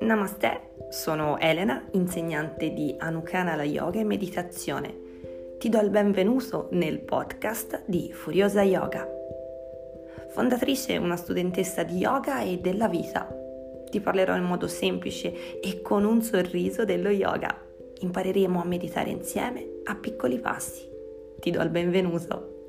Namaste, sono Elena, insegnante di Anukanala Yoga e Meditazione. Ti do il benvenuto nel podcast di Furiosa Yoga. Fondatrice una studentessa di yoga e della vita. Ti parlerò in modo semplice e con un sorriso dello yoga. Impareremo a meditare insieme a piccoli passi. Ti do il benvenuto.